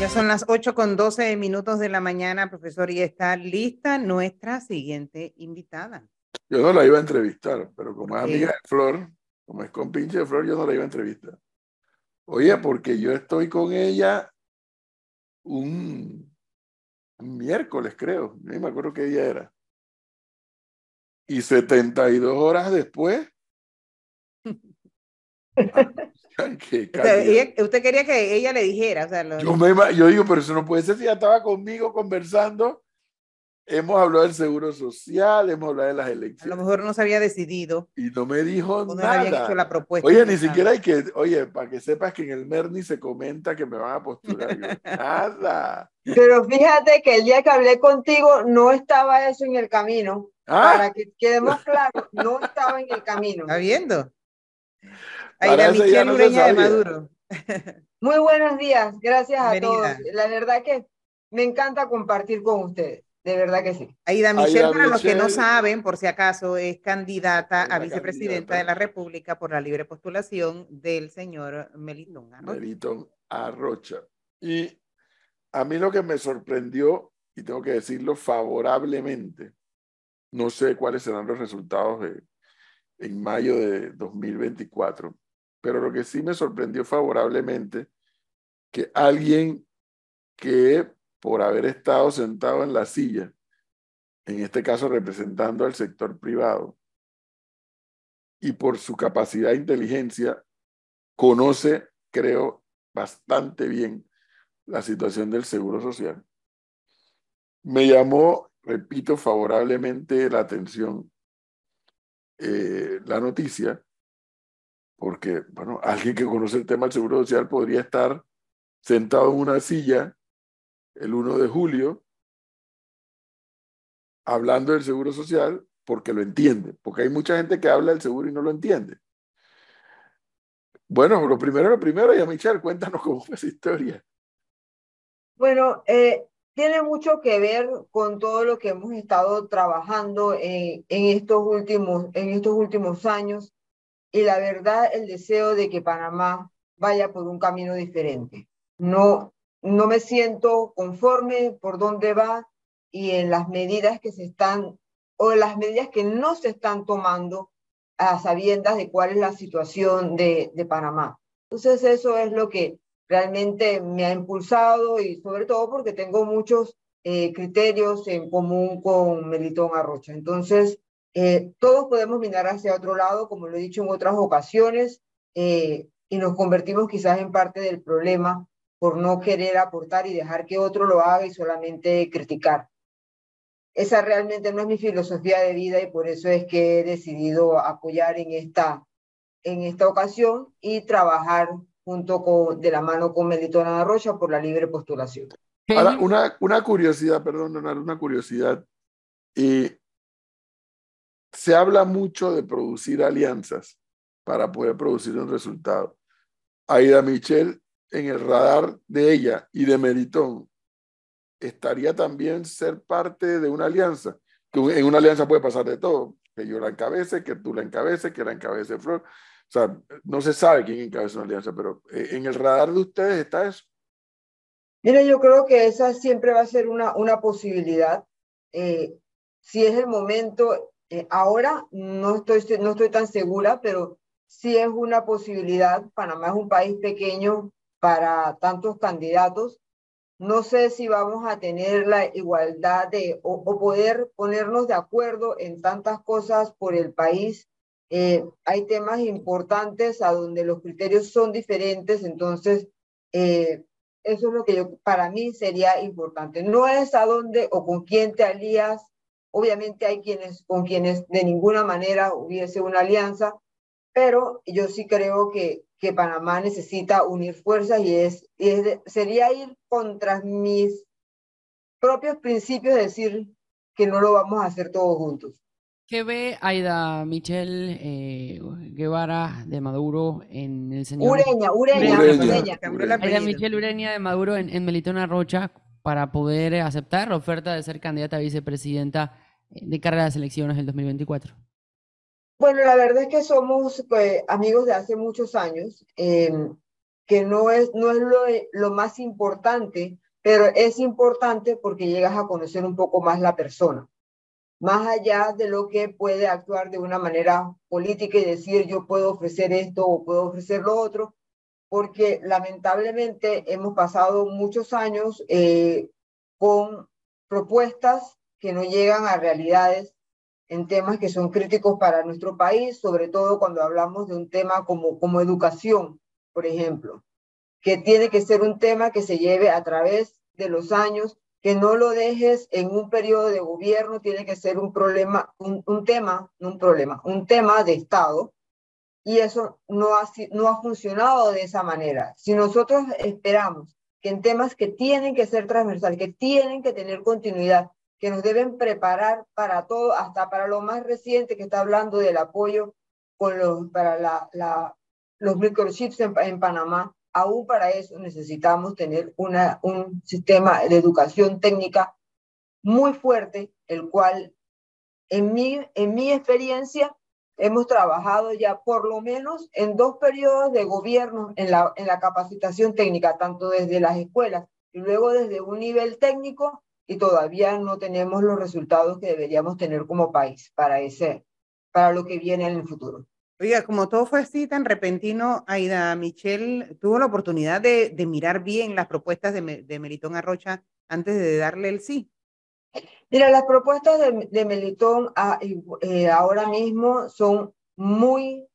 Ya son las 8 con 12 minutos de la mañana, profesor, y está lista nuestra siguiente invitada. Yo no la iba a entrevistar, pero como es amiga de Flor, como es compinche de Flor, yo no la iba a entrevistar. Oye, porque yo estoy con ella un, miércoles, creo, no me acuerdo qué día era. Y 72 horas después. usted quería que ella le dijera. O sea, yo, yo digo, pero eso no puede ser si ya estaba conmigo conversando Hemos hablado del seguro social, hemos hablado de las elecciones. A lo mejor no se había decidido. Y no me dijo no nada. hecho la propuesta. Oye, ni siquiera hay que, oye, para que sepas que en el MERNI se comenta que me van a postular. nada. Pero fíjate que el día que hablé contigo no estaba eso en el camino. ¿Ah? Para que quedemos claros, no estaba en el camino. ¿Está viendo? La Michelle Ureña de Maduro. Muy buenos días, gracias a todos. La verdad que me encanta compartir con ustedes. De verdad que sí. Aida Michelle, para los que no saben, por si acaso, es candidata a vicepresidenta de la República por la libre postulación del señor Melitón Arrocha. Melitón Arrocha. Y a mí lo que me sorprendió, y tengo que decirlo favorablemente, no sé cuáles serán los resultados de, en mayo de 2024, pero lo que sí me sorprendió favorablemente, que alguien que por haber estado sentado en la silla, en este caso representando al sector privado, y por su capacidad de inteligencia, conoce, creo, bastante bien la situación del Seguro Social. Me llamó, repito, favorablemente la atención eh, la noticia, porque, bueno, alguien que conoce el tema del Seguro Social podría estar sentado en una silla el 1 de julio, hablando del seguro social porque lo entiende, porque hay mucha gente que habla del seguro y no lo entiende. Bueno, lo primero, lo primero, ya Michelle, cuéntanos cómo fue esa historia. Bueno, eh, tiene mucho que ver con todo lo que hemos estado trabajando en, estos últimos, en estos últimos años y la verdad el deseo de que Panamá vaya por un camino diferente. No, no me siento conforme por dónde va y en las medidas que se están o en las medidas que no se están tomando a sabiendas de cuál es la situación de, de Panamá. Entonces eso es lo que realmente me ha impulsado y sobre todo porque tengo muchos eh, criterios en común con Melitón Arrocha. Entonces, eh, todos podemos mirar hacia otro lado, como lo he dicho en otras ocasiones, eh, y nos convertimos quizás en parte del problema por no querer aportar y dejar que otro lo haga y solamente criticar. Esa realmente no es mi filosofía de vida y por eso es que he decidido apoyar en esta, en esta ocasión y trabajar junto con, de la mano con Melitona Rocha por la libre postulación. Ahora, una, una curiosidad, perdón, una curiosidad. Y se habla mucho de producir alianzas para poder producir un resultado. Aida Michelle en el radar de ella y de Meritón estaría también ser parte de una alianza. Que en una alianza puede pasar de todo, que yo la encabece, que tú la encabeces, que la encabece Flor. O sea, no se sabe quién encabeza una alianza, pero eh, en el radar de ustedes está eso. Mire, yo creo que esa siempre va a ser una, una posibilidad. Eh, si es el momento, eh, ahora no estoy, no estoy tan segura, pero si es una posibilidad. Panamá es un país pequeño, para tantos candidatos. No sé si vamos a tener la igualdad de o, poder ponernos de acuerdo en tantas cosas por el país. Eh, hay temas importantes a donde los criterios son diferentes, entonces eh, eso es lo que yo, para mí sería importante. No es a dónde o con quién te alías. Obviamente hay quienes con quienes de ninguna manera hubiese una alianza, pero yo sí creo que que Panamá necesita unir fuerzas y, es, sería ir contra mis propios principios, decir que no lo vamos a hacer todos juntos. ¿Qué ve Aida Michelle eh, Guevara de Maduro en el señor? Ureña, Ureña, Ureña. Aida Michelle Ureña de Maduro en, en Melitona Rocha para poder aceptar la oferta de ser candidata a vicepresidenta de cara a las elecciones del 2024. Bueno, la verdad es que somos pues, amigos de hace muchos años. Em, que no es, no es lo, lo más importante, pero es importante porque llegas a conocer un poco más la persona, más allá de lo que puede actuar de una manera política y decir yo puedo ofrecer esto o puedo ofrecer lo otro, porque lamentablemente hemos pasado muchos años eh, con propuestas que no llegan a realidades en temas que son críticos para nuestro país, sobre todo cuando hablamos de un tema como, como educación, por ejemplo, que tiene que ser un tema que se lleve a través de los años, que no lo dejes en un periodo de gobierno, tiene que ser un problema, un, un tema, no un problema, un tema de Estado, y eso no ha, no ha funcionado de esa manera. Si nosotros esperamos que en temas que tienen que ser transversales, que tienen que tener continuidad, que nos deben preparar para todo, hasta para lo más reciente que está hablando del apoyo con los, para la, la, los microchips en, en, Panamá. Aún para eso necesitamos tener una, un sistema de educación técnica muy fuerte, el cual en mi, en mi experiencia hemos trabajado ya por lo menos en dos periodos de gobierno en la, en la capacitación técnica, tanto desde las escuelas y luego desde un nivel técnico y todavía no tenemos los resultados que deberíamos tener como país para ese, para lo que viene en el futuro. Oiga, como todo fue así tan repentino, Aida Michelle tuvo la oportunidad de, de mirar bien las propuestas de, de Meritón Arrocha antes de darle el sí. Mira, las propuestas de, de Melitón a, eh, ahora mismo son muy,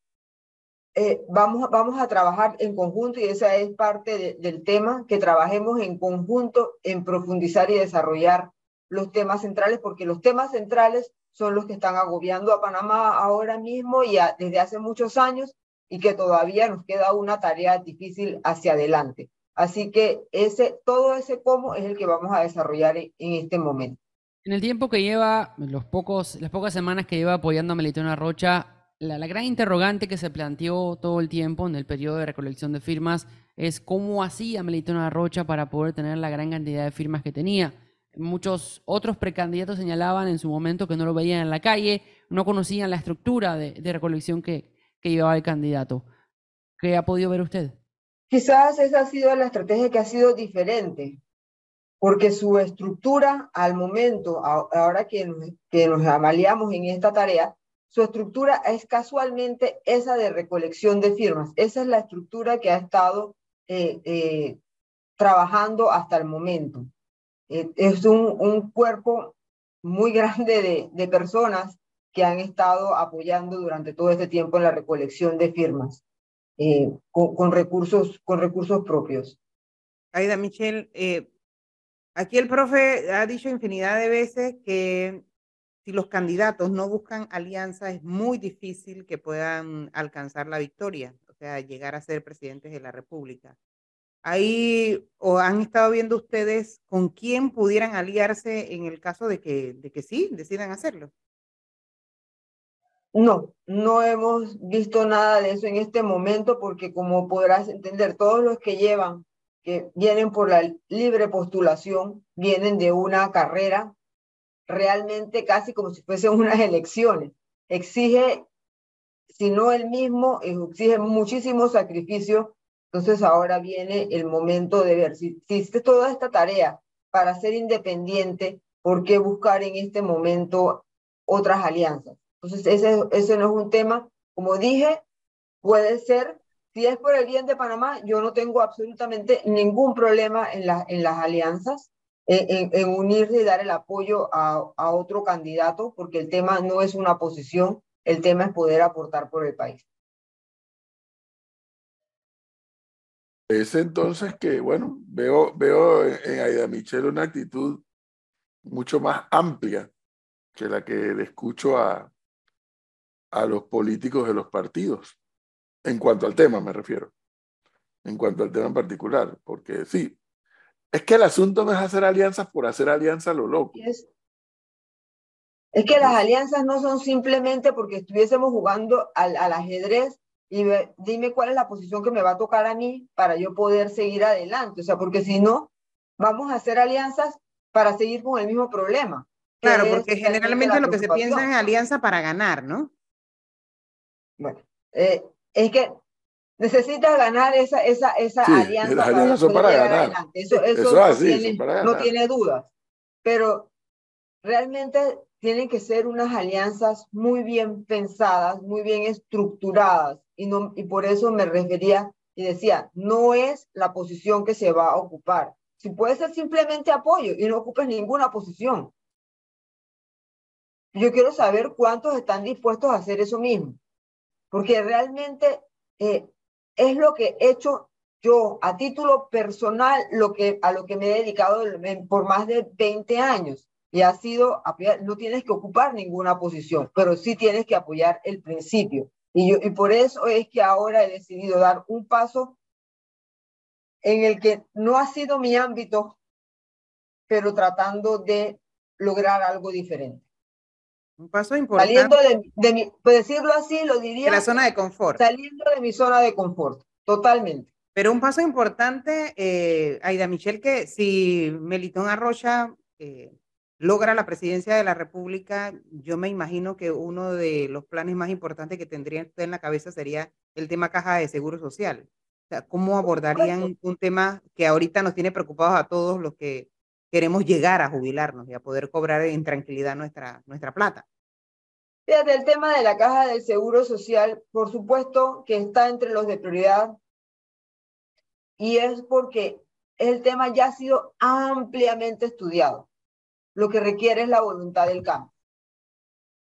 eh, vamos, vamos a trabajar en conjunto y esa es parte de, del tema, que trabajemos en conjunto en profundizar y desarrollar los temas centrales, porque los temas centrales son los que están agobiando a Panamá ahora mismo y desde hace muchos años y que todavía nos queda una tarea difícil hacia adelante. Así que ese, todo ese cómo es el que vamos a desarrollar en, en este momento. En el tiempo que lleva, los pocos, las pocas semanas que lleva apoyando a Melitona Rocha, la, gran interrogante que se planteó todo el tiempo en el periodo de recolección de firmas es cómo hacía Melitona Rocha para poder tener la gran cantidad de firmas que tenía. Muchos otros precandidatos señalaban en su momento que no lo veían en la calle, no conocían la estructura de, recolección que, que llevaba el candidato. ¿Qué ha podido ver usted? Quizás esa ha sido la estrategia que ha sido diferente porque su estructura al momento, ahora que nos, que en esta tarea, su estructura es casualmente esa de recolección de firmas. Esa es la estructura que ha estado eh, eh, trabajando hasta el momento. Eh, es un, cuerpo muy grande de, personas que han estado apoyando durante todo este tiempo en la recolección de firmas con, con, recursos, con recursos propios. Aida Michelle, Aquí el profe ha dicho infinidad de veces que si los candidatos no buscan alianza es muy difícil que puedan alcanzar la victoria, o sea, llegar a ser presidentes de la República. Ahí o han estado viendo ustedes con quién pudieran aliarse en el caso de que, de que sí, decidan hacerlo. No, no hemos visto nada de eso en este momento porque como podrás entender, todos los que llevan que vienen por la libre postulación, vienen de una carrera realmente casi como si fuesen unas elecciones. Exige, si no el mismo, exige muchísimo sacrificio. Entonces ahora viene el momento de ver si, si toda esta tarea para ser independiente, ¿por qué buscar en este momento otras alianzas? Entonces ese, ese no es un tema, como dije, puede ser si es por el bien de Panamá, yo no tengo absolutamente ningún problema en, la, en las alianzas, en, en, unirse y dar el apoyo a, otro candidato, porque el tema no es una posición, el tema es poder aportar por el país. Es entonces que, bueno, veo, veo en Aida Michelle una actitud mucho más amplia que la que le escucho a, a los políticos de los partidos. En cuanto al tema, me refiero. En cuanto al tema en particular. Porque sí, es que el asunto no es hacer alianzas por hacer alianzas a lo loco. Es, es que las alianzas no son simplemente porque estuviésemos jugando al, al ajedrez y ve, dime cuál es la posición que me va a tocar a mí para yo poder seguir adelante. O sea, porque si no, vamos a hacer alianzas para seguir con el mismo problema. Claro, porque generalmente lo que se piensa es alianza para ganar, ¿no? Bueno, eh, es que necesitas ganar esa, esa, esa alianza. para, ganar. Eso, eso, no, tiene, dudas. Pero realmente tienen que ser unas alianzas muy bien pensadas, muy bien estructuradas. Y, no, y por eso me refería y decía, no es la posición que se va a ocupar. Si puede ser simplemente apoyo y no ocupes ninguna posición. Yo quiero saber cuántos están dispuestos a hacer eso mismo, porque realmente eh, es lo que he hecho yo a título personal, lo que, a lo que me he dedicado por más de 20 años. Y ha sido, no tienes que ocupar ninguna posición, pero sí tienes que apoyar el principio. Y, yo, y por eso es que ahora he decidido dar un paso en el que no ha sido mi ámbito, pero tratando de lograr algo diferente. Un paso importante. Saliendo de, de mi, pues decirlo así, lo diría. De la zona de confort. Saliendo de mi zona de confort, totalmente. Pero un paso importante, eh, Aida Michel, que si Melitón Arrocha eh, logra la presidencia de la República, yo me imagino que uno de los planes más importantes que tendría usted en la cabeza sería el tema caja de seguro social. O sea, ¿cómo abordarían un tema que ahorita nos tiene preocupados a todos los que queremos llegar a jubilarnos y a poder cobrar en tranquilidad nuestra, nuestra plata. Fíjate, el tema de la caja del seguro social, por supuesto que está entre los de prioridad y es porque el tema ya ha sido ampliamente estudiado. Lo que requiere es la voluntad del campo.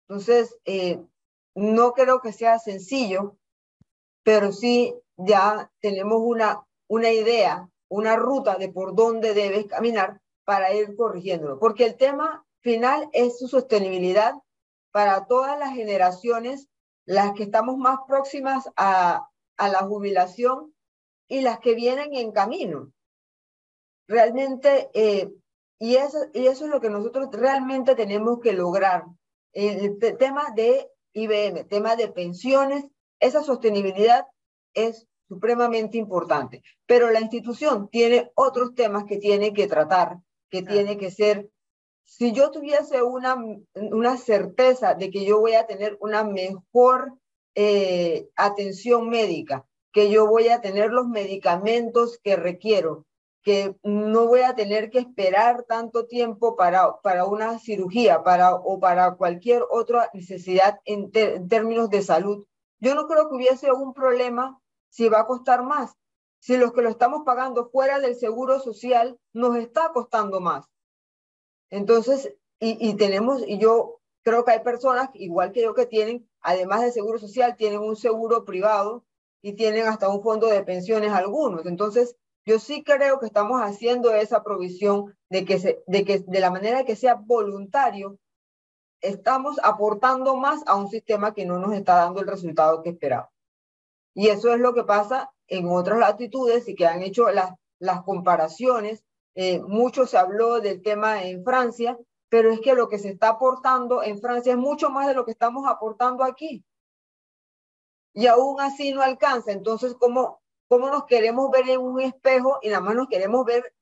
Entonces, eh, no creo que sea sencillo, pero sí ya tenemos una, una idea, una ruta de por dónde debes caminar para ir corrigiéndolo, porque el tema final es su sostenibilidad para todas las generaciones, las que estamos más próximas a, la jubilación y las que vienen en camino. Realmente, eh, y, eso, y eso es lo que nosotros realmente tenemos que lograr. El tema de IBM, tema de pensiones, esa sostenibilidad es supremamente importante. Pero la institución tiene otros temas que tiene que tratar que tiene que ser, si yo tuviese una, una certeza de que yo voy a tener una mejor eh, atención médica, que yo voy a tener los medicamentos que requiero, que no voy a tener que esperar tanto tiempo para, para una cirugía para, o para cualquier otra necesidad en, en términos de salud. Yo no creo que hubiese un problema si va a costar más si los que lo estamos pagando fuera del seguro social nos está costando más. Entonces, y, tenemos, y yo creo que hay personas, igual que yo, que tienen, además del seguro social, tienen un seguro privado y tienen hasta un fondo de pensiones algunos. Entonces, yo sí creo que estamos haciendo esa provisión de que, se, de que de la manera que sea voluntario, estamos aportando más a un sistema que no nos está dando el resultado que esperaba. Y eso es lo que pasa en otras latitudes y que han hecho las, las comparaciones. Eh, mucho se habló del tema en Francia, pero es que lo que se está aportando en Francia es mucho más de lo que estamos aportando aquí. Y aún así no alcanza. Entonces, ¿cómo, cómo nos queremos ver en un espejo y nada más nos queremos ver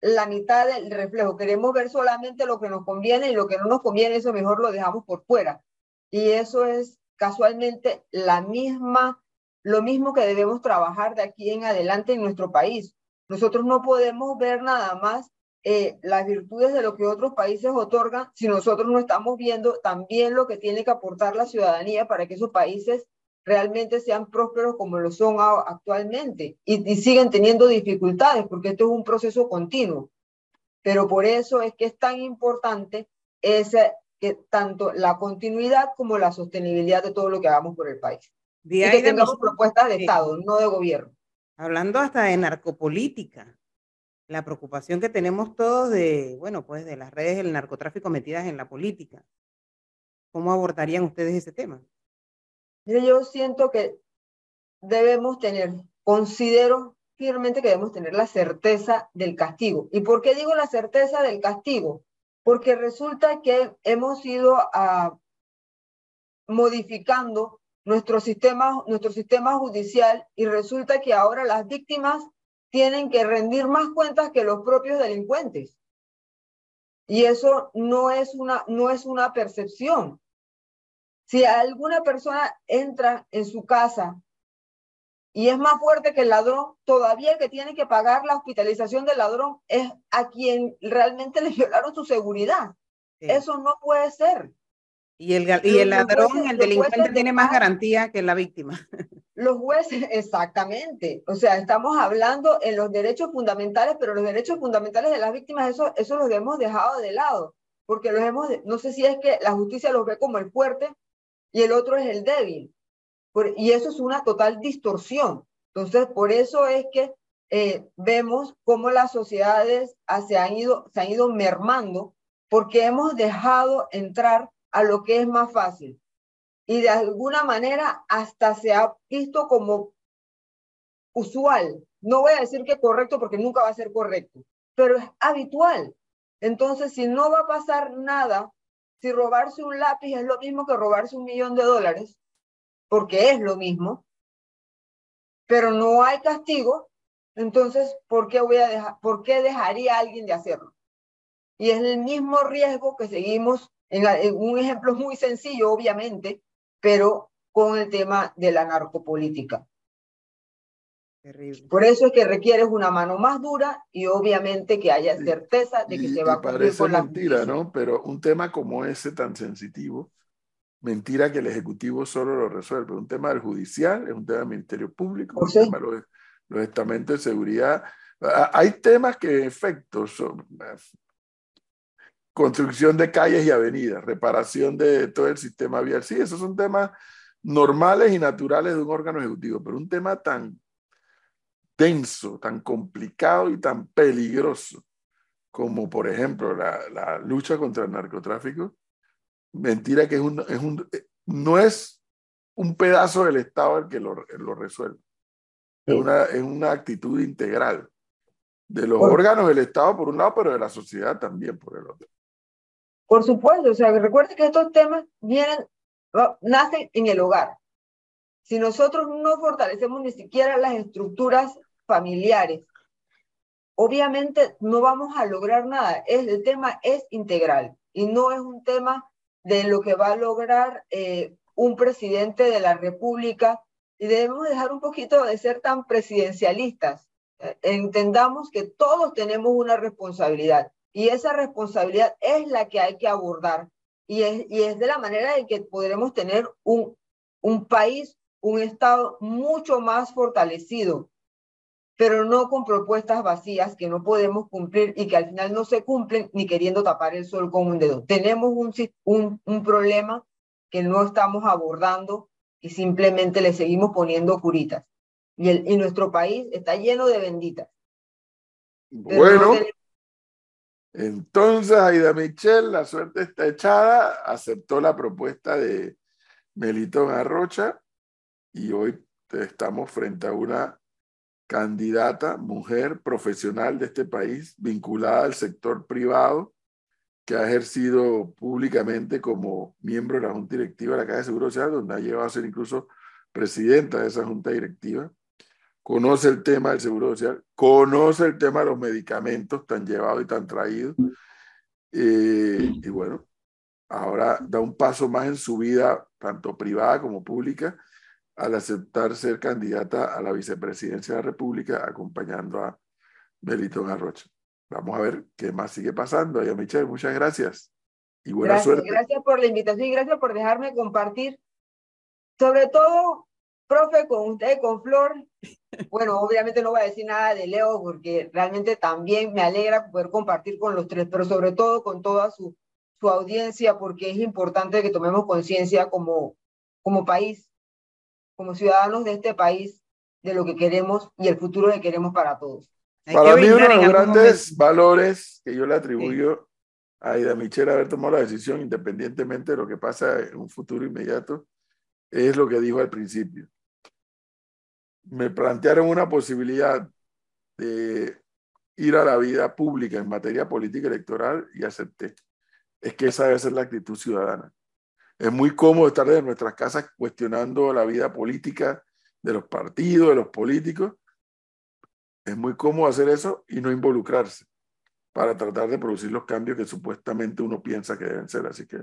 la mitad del reflejo? Queremos ver solamente lo que nos conviene y lo que no nos conviene, eso mejor lo dejamos por fuera. Y eso es casualmente la misma lo mismo que debemos trabajar de aquí en adelante en nuestro país. Nosotros no podemos ver nada más eh, las virtudes de lo que otros países otorgan si nosotros no estamos viendo también lo que tiene que aportar la ciudadanía para que esos países realmente sean prósperos como lo son actualmente y, y siguen teniendo dificultades porque esto es un proceso continuo. Pero por eso es que es tan importante ese, que tanto la continuidad como la sostenibilidad de todo lo que hagamos por el país y que tengamos propuestas de Estado, no de gobierno. Hablando hasta de narcopolítica, la preocupación que tenemos todos de, bueno, pues de las redes del narcotráfico metidas en la política. ¿Cómo abordarían ustedes ese tema? Yo siento que debemos tener, considero firmemente que debemos tener la certeza del castigo. ¿Y por qué digo la certeza del castigo? Porque resulta que hemos ido a, modificando nuestro sistema, nuestro sistema judicial y resulta que ahora las víctimas tienen que rendir más cuentas que los propios delincuentes. Y eso no es una, no es una percepción. Si alguna persona entra en su casa y es más fuerte que el ladrón, todavía el que tiene que pagar la hospitalización del ladrón es a quien realmente le violaron su seguridad. Eso no puede ser. Y el, y el ladrón, el delincuente tiene más garantía que la víctima. Los jueces, exactamente. O sea, estamos hablando en los derechos fundamentales, pero los derechos fundamentales de las víctimas, eso, eso los hemos dejado de lado, porque los hemos, no sé si es que la justicia los ve como el fuerte y el otro es el débil. y eso es una total distorsión. Entonces, por eso es que eh, vemos cómo las sociedades se han, ido, se han ido mermando, porque hemos dejado entrar a lo que es más fácil. Y de alguna manera hasta se ha visto como usual. No voy a decir que correcto porque nunca va a ser correcto, pero es habitual. Entonces, si no va a pasar nada, si robarse un lápiz es lo mismo que robarse un millón de dólares, porque es lo mismo, pero no hay castigo, entonces, ¿por qué, voy a dejar, ¿por qué dejaría a alguien de hacerlo? Y es el mismo riesgo que seguimos en, un ejemplo muy sencillo, obviamente, pero con el tema de la narcopolítica. Por eso es que requieres una mano más dura y obviamente que haya certeza de que se va a cumplir con la mentira, ¿no? Pero un tema como ese tan sensitivo, mentira que el Ejecutivo solo lo resuelve. Un tema del judicial, es un tema del Ministerio Público, un tema de los, los, estamentos de seguridad. Hay temas que en efecto son, construcción de calles y avenidas, reparación de todo el sistema vial. Sí, esos son temas normales y naturales de un órgano ejecutivo, pero un tema tan denso, tan complicado y tan peligroso como, por ejemplo, la, lucha contra el narcotráfico, mentira que es un, es un, no es un pedazo del Estado el que lo, lo resuelve. Es una, es una actitud integral de los órganos del Estado por un lado, pero de la sociedad también por el otro. Por supuesto, o sea, recuerde que estos temas vienen, nacen en el hogar. Si nosotros no fortalecemos ni siquiera las estructuras familiares, obviamente no vamos a lograr nada. el tema es integral y no es un tema de lo que va a lograr eh, un presidente de la República y debemos dejar un poquito de ser tan presidencialistas. Eh, entendamos que todos tenemos una responsabilidad y esa responsabilidad es la que hay que abordar. Y es, y es de la manera en que podremos tener un, un país, un Estado mucho más fortalecido, pero no con propuestas vacías que no podemos cumplir y que al final no se cumplen ni queriendo tapar el sol con un dedo. Tenemos un, un, un problema que no estamos abordando y simplemente le seguimos poniendo curitas. Y, el, y nuestro país está lleno de benditas. Bueno, entonces, Aida Michel, la suerte está echada, aceptó la propuesta de Melitón Arrocha y hoy estamos frente a una candidata, mujer profesional de este país, vinculada al sector privado, que ha ejercido públicamente como miembro de la Junta Directiva de la Caja de Seguro Social, donde ha llegado a ser incluso presidenta de esa Junta Directiva conoce el tema del seguro social, conoce el tema de los medicamentos tan llevados y tan traídos. Eh, y bueno, ahora da un paso más en su vida, tanto privada como pública, al aceptar ser candidata a la vicepresidencia de la República, acompañando a Melitón Arrocha. Vamos a ver qué más sigue pasando. Aya Michelle, muchas gracias y buena gracias, suerte. Gracias por la invitación y gracias por dejarme compartir, sobre todo profe, con usted, con Flor. Bueno, obviamente no voy a decir nada de Leo porque realmente también me alegra poder compartir con los tres, pero sobre todo con toda su, su audiencia porque es importante que tomemos conciencia como, como país, como ciudadanos de este país, de lo que queremos y el futuro que queremos para todos. Para mí uno de los grandes valores que yo le atribuyo a Aida Michelle haber tomado la decisión independientemente de lo que pasa en un futuro inmediato, es lo que dijo al principio me plantearon una posibilidad de ir a la vida pública en materia política electoral y acepté. Es que esa debe ser la actitud ciudadana. Es muy cómodo estar en nuestras casas cuestionando la vida política de los partidos, de los políticos. Es muy cómodo hacer eso y no involucrarse para tratar de producir los cambios que supuestamente uno piensa que deben ser. Así que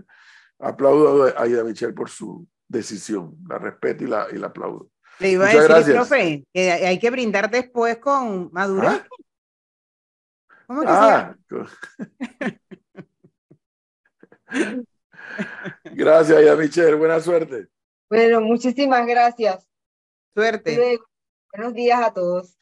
aplaudo a Aida Michel por su decisión, la respeto y la, y la aplaudo. Le iba Muchas a decir, gracias. profe, que hay que brindar después con maduro. ¿Ah? ¿Cómo que? Ah, gracias, ya Michelle, buena suerte. Bueno, muchísimas gracias. Suerte. Luego, buenos días a todos.